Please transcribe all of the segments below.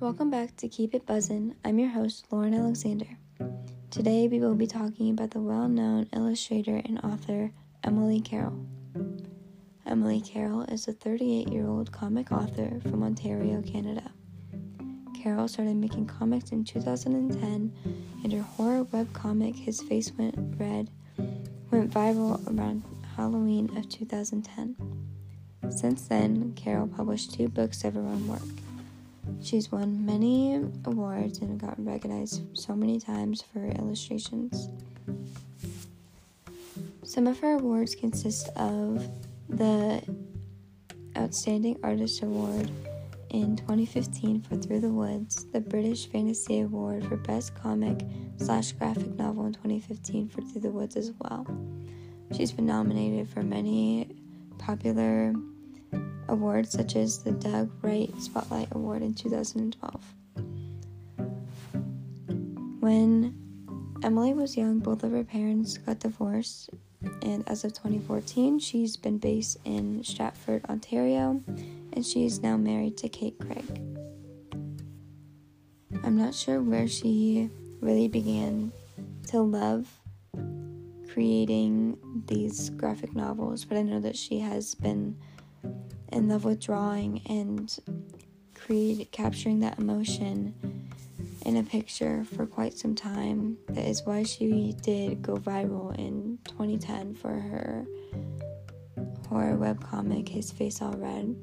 Welcome back to Keep It Buzzin'. I'm your host, Lauren Alexander. Today we will be talking about the well known illustrator and author Emily Carroll. Emily Carroll is a 38 year old comic author from Ontario, Canada. Carroll started making comics in 2010, and her horror webcomic His Face Went Red went viral around Halloween of 2010. Since then, Carroll published two books of her own work. She's won many awards and gotten recognized so many times for her illustrations. Some of her awards consist of the Outstanding Artist Award in 2015 for Through the Woods, the British Fantasy Award for Best Comic slash Graphic Novel in 2015 for Through the Woods as well. She's been nominated for many popular awards such as the Doug Wright Spotlight Award in 2012. When Emily was young, both of her parents got divorced, and as of 2014, she's been based in Stratford, Ontario, and she is now married to Kate Craig. I'm not sure where she really began to love creating these graphic novels, but I know that she has been in love with drawing and create capturing that emotion in a picture for quite some time. That is why she did go viral in 2010 for her horror webcomic His Face All Red.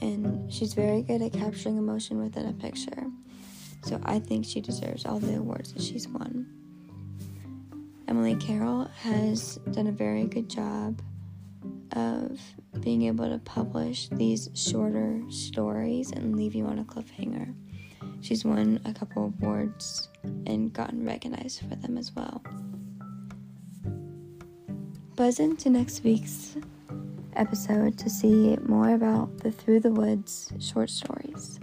And she's very good at capturing emotion within a picture. So I think she deserves all the awards that she's won. Emily Carroll has done a very good job of being able to publish these shorter stories and leave you on a cliffhanger. She's won a couple of awards and gotten recognized for them as well. Buzz into next week's episode to see more about the Through the Woods short stories.